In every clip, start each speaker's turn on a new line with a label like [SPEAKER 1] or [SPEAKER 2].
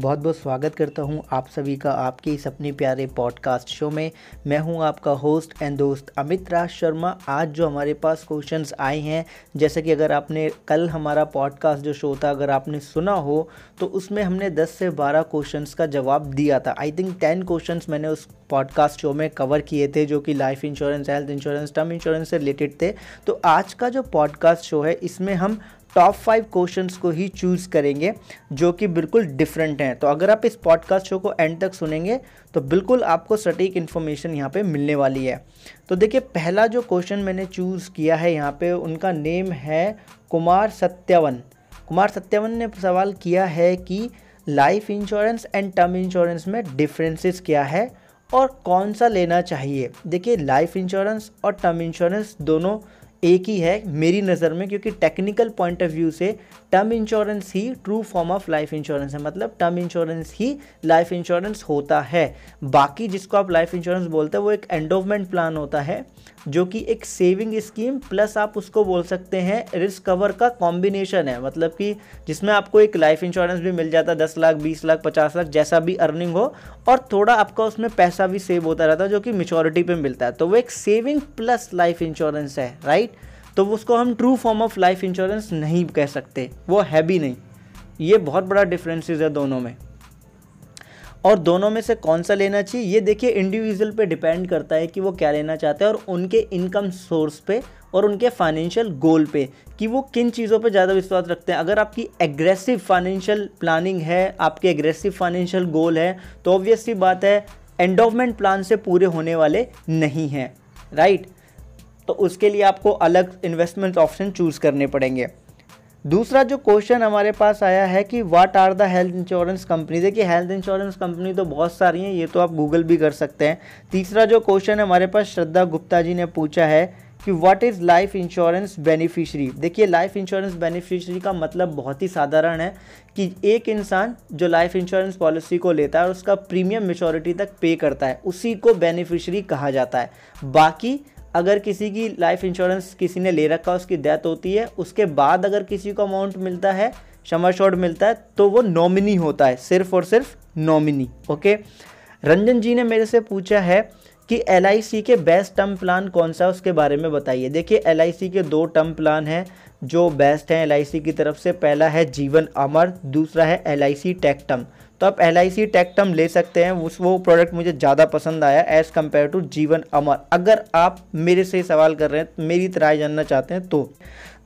[SPEAKER 1] बहुत बहुत स्वागत करता हूँ आप सभी का आपके इस अपने प्यारे पॉडकास्ट शो में। मैं हूँ आपका होस्ट एंड दोस्त अमित राज शर्मा। आज जो हमारे पास क्वेश्चंस आए हैं, जैसे कि अगर आपने कल हमारा पॉडकास्ट जो शो था, अगर आपने सुना हो तो उसमें हमने 10 से 12 क्वेश्चंस का जवाब दिया था। आई थिंक 10 क्वेश्चंस मैंने उस पॉडकास्ट शो में कवर किए थे, जो कि life insurance health insurance term insurance से रिलेटेड थे। तो आज का जो पॉडकास्ट शो है, इसमें हम टॉप फाइव क्वेश्चंस को ही चूज़ करेंगे, जो कि बिल्कुल डिफरेंट हैं। तो अगर आप इस पॉडकास्ट शो को एंड तक सुनेंगे तो बिल्कुल आपको सटीक इन्फॉर्मेशन यहाँ पे मिलने वाली है। तो देखिए, पहला जो क्वेश्चन मैंने चूज़ किया है यहाँ पे, उनका नेम है कुमार सत्यावन। कुमार सत्यावन ने सवाल किया है कि life insurance and term insurance में डिफरेंसेस क्या है और कौन सा लेना चाहिए? देखिए लाइफ इंश्योरेंस और टर्म इंश्योरेंस दोनों एक ही है मेरी नज़र में, क्योंकि टेक्निकल पॉइंट ऑफ़ व्यू से term insurance he true form of life insurance है। मतलब टर्म इंश्योरेंस ही लाइफ इंश्योरेंस होता है। बाकी जिसको आप लाइफ इंश्योरेंस बोलते हैं, वो एक एंडोवमेंट प्लान होता है। जो कि एक सेविंग स्कीम प्लस आप उसको बोल सकते हैं रिस्क कवर का कॉम्बिनेशन है। मतलब कि जिसमें आपको एक लाइफ इंश्योरेंस भी मिल जाता है दस लाख, बीस लाख, पचास लाख जैसा भी अर्निंग हो और थोड़ा आपका उसमें पैसा भी सेव होता रहता है जो कि मेचोरिटी पर मिलता है। तो वो एक सेविंग प्लस लाइफ इंश्योरेंस है राइट तो उसको हम true form of life insurance नहीं कह सकते, वो है भी नहीं। ये बहुत बड़ा डिफरेंसेस है दोनों में। और दोनों में से कौन सा लेना चाहिए? ये देखिए इंडिविजुअल पे डिपेंड करता है कि वो क्या लेना चाहते हैं और उनके इनकम सोर्स पे और उनके फाइनेंशियल गोल पे कि वो किन चीज़ों पे ज़्यादा विश्वास रखते हैं। अगर आपकी एग्रेसिव फाइनेंशियल प्लानिंग है, आपके एग्रेसिव फाइनेंशियल गोल है तो ऑब्वियसली बात है एंडोवमेंट प्लान से पूरे होने वाले नहीं हैं राइट तो उसके लिए आपको अलग इन्वेस्टमेंट ऑप्शन चूज़ करने पड़ेंगे। दूसरा जो क्वेश्चन हमारे पास आया है कि what are the health insurance company देखिए हेल्थ इंश्योरेंस कंपनी तो बहुत सारी हैं, ये तो आप गूगल भी कर सकते हैं। तीसरा जो क्वेश्चन हमारे पास श्रद्धा गुप्ता जी ने पूछा है कि what is life insurance beneficiary देखिए लाइफ इंश्योरेंस बेनिफिशरी का मतलब बहुत ही साधारण है कि एक इंसान जो लाइफ इंश्योरेंस पॉलिसी को लेता है और उसका प्रीमियम मेचोरिटी तक पे करता है, उसी को बेनिफिशरी कहा जाता है। बाकी अगर किसी की लाइफ इंश्योरेंस किसी ने ले रखा, उसकी डेथ होती है, उसके बाद अगर किसी को अमाउंट मिलता है, क्षमा शॉर्ट मिलता है तो वो नॉमिनी होता है, सिर्फ़ और सिर्फ़ नॉमिनी ओके रंजन जी ने मेरे से पूछा है कि एलआईसी के बेस्ट टर्म प्लान कौन सा है, उसके बारे में बताइए। देखिए एलआईसी के दो टर्म प्लान हैं, जो बेस्ट हैं LIC की तरफ़ से, पहला है जीवन अमर, दूसरा है एल आई टेक टर्म तो आप एल आई सी टेक्टम ले सकते हैं। उस वो प्रोडक्ट मुझे ज़्यादा पसंद आया एज़ कंपेयर टू जीवन अमर। अगर आप मेरे से सवाल कर रहे हैं, मेरी तरह जानना चाहते हैं तो।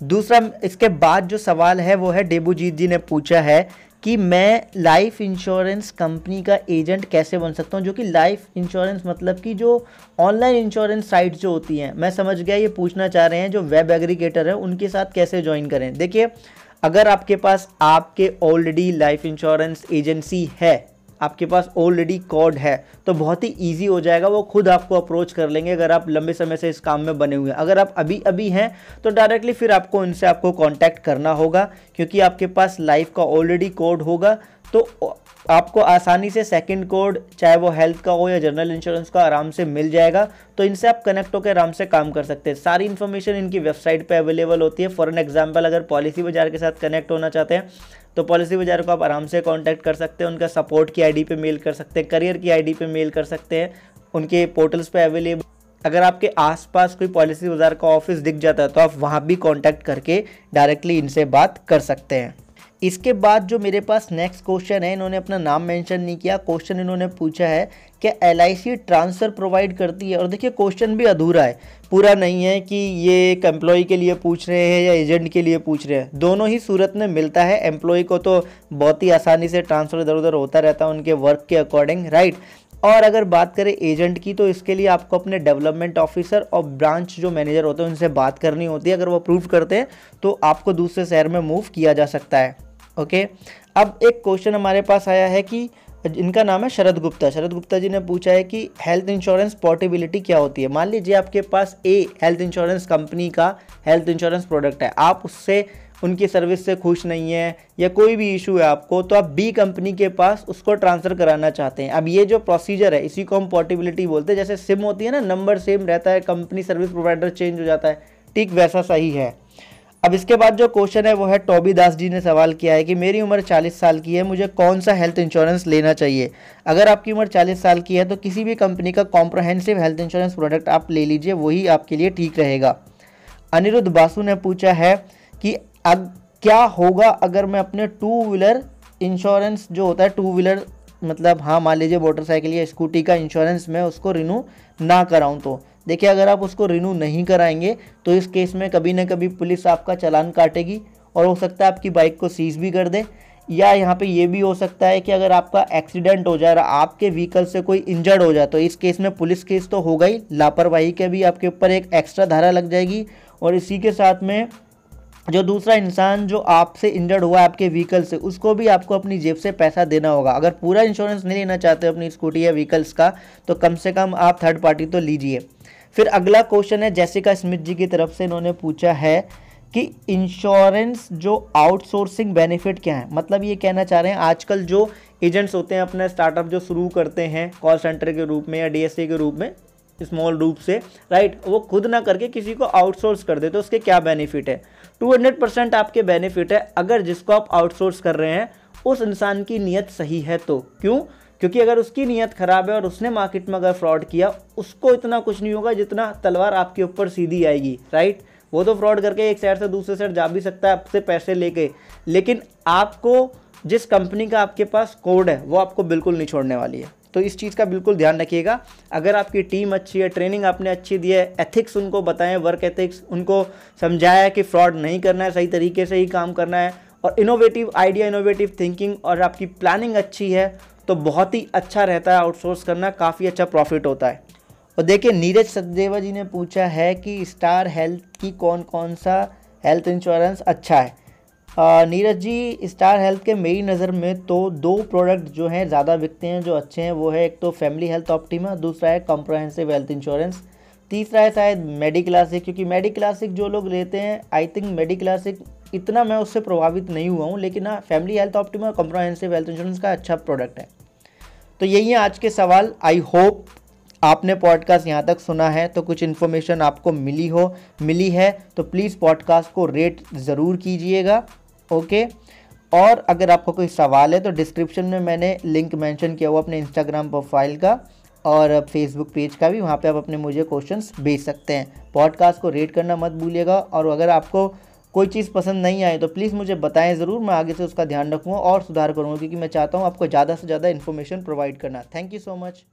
[SPEAKER 1] दूसरा, इसके बाद जो सवाल है, वो है डेबूजीत जी ने पूछा है कि मैं लाइफ इंश्योरेंस कंपनी का एजेंट कैसे बन सकता हूँ, जो कि लाइफ इंश्योरेंस मतलब कि जो ऑनलाइन इंश्योरेंस साइट जो होती हैं। मैं समझ गया, ये पूछना चाह रहे हैं, जो वेब एग्रीगेटर है, उनके साथ कैसे ज्वाइन करें। देखिए अगर आपके पास आपके ऑलरेडी लाइफ इंश्योरेंस एजेंसी है, आपके पास ऑलरेडी कोड है तो बहुत ही ईजी हो जाएगा, वो खुद आपको अप्रोच कर लेंगे अगर आप लंबे समय से इस काम में बने हुए हैं। अगर आप अभी अभी हैं तो डायरेक्टली फिर आपको उनसे आपको कांटेक्ट करना होगा, क्योंकि आपके पास लाइफ का ऑलरेडी कोड होगा तो आपको आसानी से सेकंड कोड चाहे वो हेल्थ का हो या जनरल इंश्योरेंस का, आराम से मिल जाएगा। तो इनसे आप कनेक्ट होकर आराम से काम कर सकते हैं। सारी इन्फॉर्मेशन इनकी वेबसाइट पे अवेलेबल होती है। फॉर एन एग्ज़ाम्पल अगर पॉलिसी बाज़ार के साथ कनेक्ट होना चाहते हैं तो पॉलिसी बाज़ार को आप आराम से कॉन्टैक्ट कर सकते हैं। उनका सपोर्ट की आई पे मेल कर सकते हैं करियर की आई पे मेल कर सकते हैं। उनके पोर्टल्स पर अवेलेबल अगर आपके आसपास कोई पॉलिसी बाज़ार का ऑफ़िस दिख जाता है तो आप वहाँ भी कॉन्टैक्ट करके डायरेक्टली इनसे बात कर सकते हैं। इसके बाद जो मेरे पास नेक्स्ट क्वेश्चन है, इन्होंने अपना नाम मेंशन नहीं किया। क्वेश्चन इन्होंने पूछा है कि एलआईसी ट्रांसफ़र प्रोवाइड करती है। और देखिए क्वेश्चन भी अधूरा है। पूरा नहीं है कि ये एक एम्प्लॉय के लिए पूछ रहे हैं या एजेंट के लिए पूछ रहे हैं। दोनों ही सूरत में मिलता है। एम्प्लॉय को तो बहुत ही आसानी से ट्रांसफ़र इधर उधर होता रहता है उनके वर्क के अकॉर्डिंग राइट और अगर बात करें एजेंट की तो इसके लिए आपको अपने डेवलपमेंट ऑफिसर और ब्रांच जो मैनेजर होते हैं, उनसे बात करनी होती है। अगर वो अप्रूव करते हैं तो आपको दूसरे शहर में मूव किया जा सकता है। ओके? अब एक क्वेश्चन हमारे पास आया है कि, इनका नाम है शरद गुप्ता। शरद गुप्ता जी ने पूछा है कि हेल्थ इंश्योरेंस पोर्टेबिलिटी क्या होती है? मान लीजिए आपके पास ए हेल्थ इंश्योरेंस कंपनी का हेल्थ इंश्योरेंस प्रोडक्ट है। आप उससे, उनकी सर्विस से खुश नहीं है या कोई भी इशू है आपको तो आप बी कंपनी के पास उसको ट्रांसफ़र कराना चाहते हैं। अब ये जो प्रोसीजर है, इसी को हम पोर्टेबिलिटी बोलते हैं। जैसे सिम होती है ना नंबर सेम रहता है कंपनी सर्विस प्रोवाइडर चेंज हो जाता है। ठीक वैसा सही है। अब इसके बाद जो क्वेश्चन है, वो है टॉबी दास जी ने सवाल किया है कि मेरी उम्र 40 साल की है, मुझे कौन सा हेल्थ इंश्योरेंस लेना चाहिए? अगर आपकी उम्र 40 साल की है तो किसी भी कंपनी का कॉम्प्रहेंसिव हेल्थ इंश्योरेंस प्रोडक्ट आप ले लीजिए, वही आपके लिए ठीक रहेगा। अनिरुद्ध बासु ने पूछा है कि अब क्या होगा अगर मैं अपने टू व्हीलर इंश्योरेंस जो होता है टू व्हीलर मतलब हाँ मान लीजिए मोटरसाइकिल या स्कूटी का इंश्योरेंस मैं उसको रिन्यू ना कराऊँ तो? देखिए, अगर आप उसको रिन्यू नहीं कराएँगे तो इस केस में कभी ना कभी पुलिस आपका चलान काटेगी और हो सकता है आपकी बाइक को सीज भी कर दे। या यहाँ पे ये भी हो सकता है कि अगर आपका एक्सीडेंट हो जाए, आपके व्हीकल से कोई इंजर्ड हो जाए तो इस केस में पुलिस केस तो होगा ही। लापरवाही के भी आपके ऊपर एक एक्स्ट्रा धारा लग जाएगी और इसी के साथ में जो दूसरा इंसान जो आपसे इंजर्ड हुआ है आपके व्हीकल से, उसको भी आपको अपनी जेब से पैसा देना होगा। अगर पूरा इंश्योरेंस नहीं लेना चाहते अपनी स्कूटी या व्हीकल्स का तो कम से कम आप थर्ड पार्टी तो लीजिए। फिर अगला क्वेश्चन है, जैसिका स्मिथ जी की तरफ़ से इन्होंने पूछा है कि इंश्योरेंस जो आउटसोर्सिंग बेनिफिट क्या है? मतलब ये कहना चाह रहे हैं, आजकल जो एजेंट्स होते हैं, अपना स्टार्टअप जो शुरू करते हैं कॉल सेंटर के रूप में या डीएससी के रूप में स्मॉल रूप से राइट वो खुद ना करके किसी को आउटसोर्स कर दे तो उसके क्या बेनिफिट है? 200 परसेंट आपके बेनिफिट है, अगर जिसको आप आउटसोर्स कर रहे हैं, उस इंसान की नीयत सही है तो। क्यों? क्योंकि अगर उसकी नीयत ख़राब है और उसने मार्केट में अगर फ्रॉड किया, उसको इतना कुछ नहीं होगा जितना तलवार आपके ऊपर सीधी आएगी राइट वो तो फ्रॉड करके एक साइड से दूसरे साइड जा भी सकता है, आपसे पैसे लेके। लेकिन आपको, जिस कंपनी का आपके पास कोड है, वो आपको बिल्कुल नहीं छोड़ने वाली है। तो इस चीज़ का बिल्कुल ध्यान रखिएगा। अगर आपकी टीम अच्छी है ट्रेनिंग आपने अच्छी दी है एथिक्स उनको बताएँ वर्क एथिक्स उनको समझाया कि फ्रॉड नहीं करना है, सही तरीके से ही काम करना है। और इनोवेटिव आइडिया इनोवेटिव थिंकिंग और आपकी प्लानिंग अच्छी है तो बहुत ही अच्छा रहता है आउटसोर्स करना, काफ़ी अच्छा प्रॉफिट होता है। और देखिए, नीरज सचदेवा जी ने पूछा है कि स्टार हेल्थ की कौन कौन सा हेल्थ इंश्योरेंस अच्छा है। नीरज जी, स्टार हेल्थ के मेरी नज़र में तो दो प्रोडक्ट जो हैं ज़्यादा बिकते हैं, जो अच्छे हैं, वो है एक तो फैमिली हेल्थ ऑप्टीमा, दूसरा है कॉम्प्रहेंसिव हेल्थ इंश्योरेंस, तीसरा है शायद मेडिक्लासिक, क्योंकि मेडिक्लासिक जो लोग लेते हैं, आई थिंक मेडिक्लासिक इतना मैं उससे प्रभावित नहीं हुआ हूँ, लेकिन हाँ family health optima comprehensive health insurance का अच्छा प्रोडक्ट है। तो यही है आज के सवाल। आई होप आपने पॉडकास्ट यहाँ तक सुना है तो कुछ इन्फॉर्मेशन आपको मिली हो, मिली है तो प्लीज़ पॉडकास्ट को रेट ज़रूर कीजिएगा ओके और अगर आपको कोई सवाल है तो डिस्क्रिप्शन में मैंने लिंक मेंशन किया हुआ अपने इंस्टाग्राम प्रोफ़ाइल का, और फेसबुक पेज का भी, वहाँ पे आप अपने मुझे क्वेश्चंस भेज सकते हैं। पॉडकास्ट को रेट करना मत भूलिएगा, और अगर आपको कोई चीज़ पसंद नहीं आए तो प्लीज़ मुझे बताएँ ज़रूर, मैं आगे से उसका ध्यान रखूँगा और सुधार करूँगा, क्योंकि मैं चाहता हूँ आपको ज़्यादा से ज़्यादा इन्फॉर्मेशन प्रोवाइड करना। Thank you so much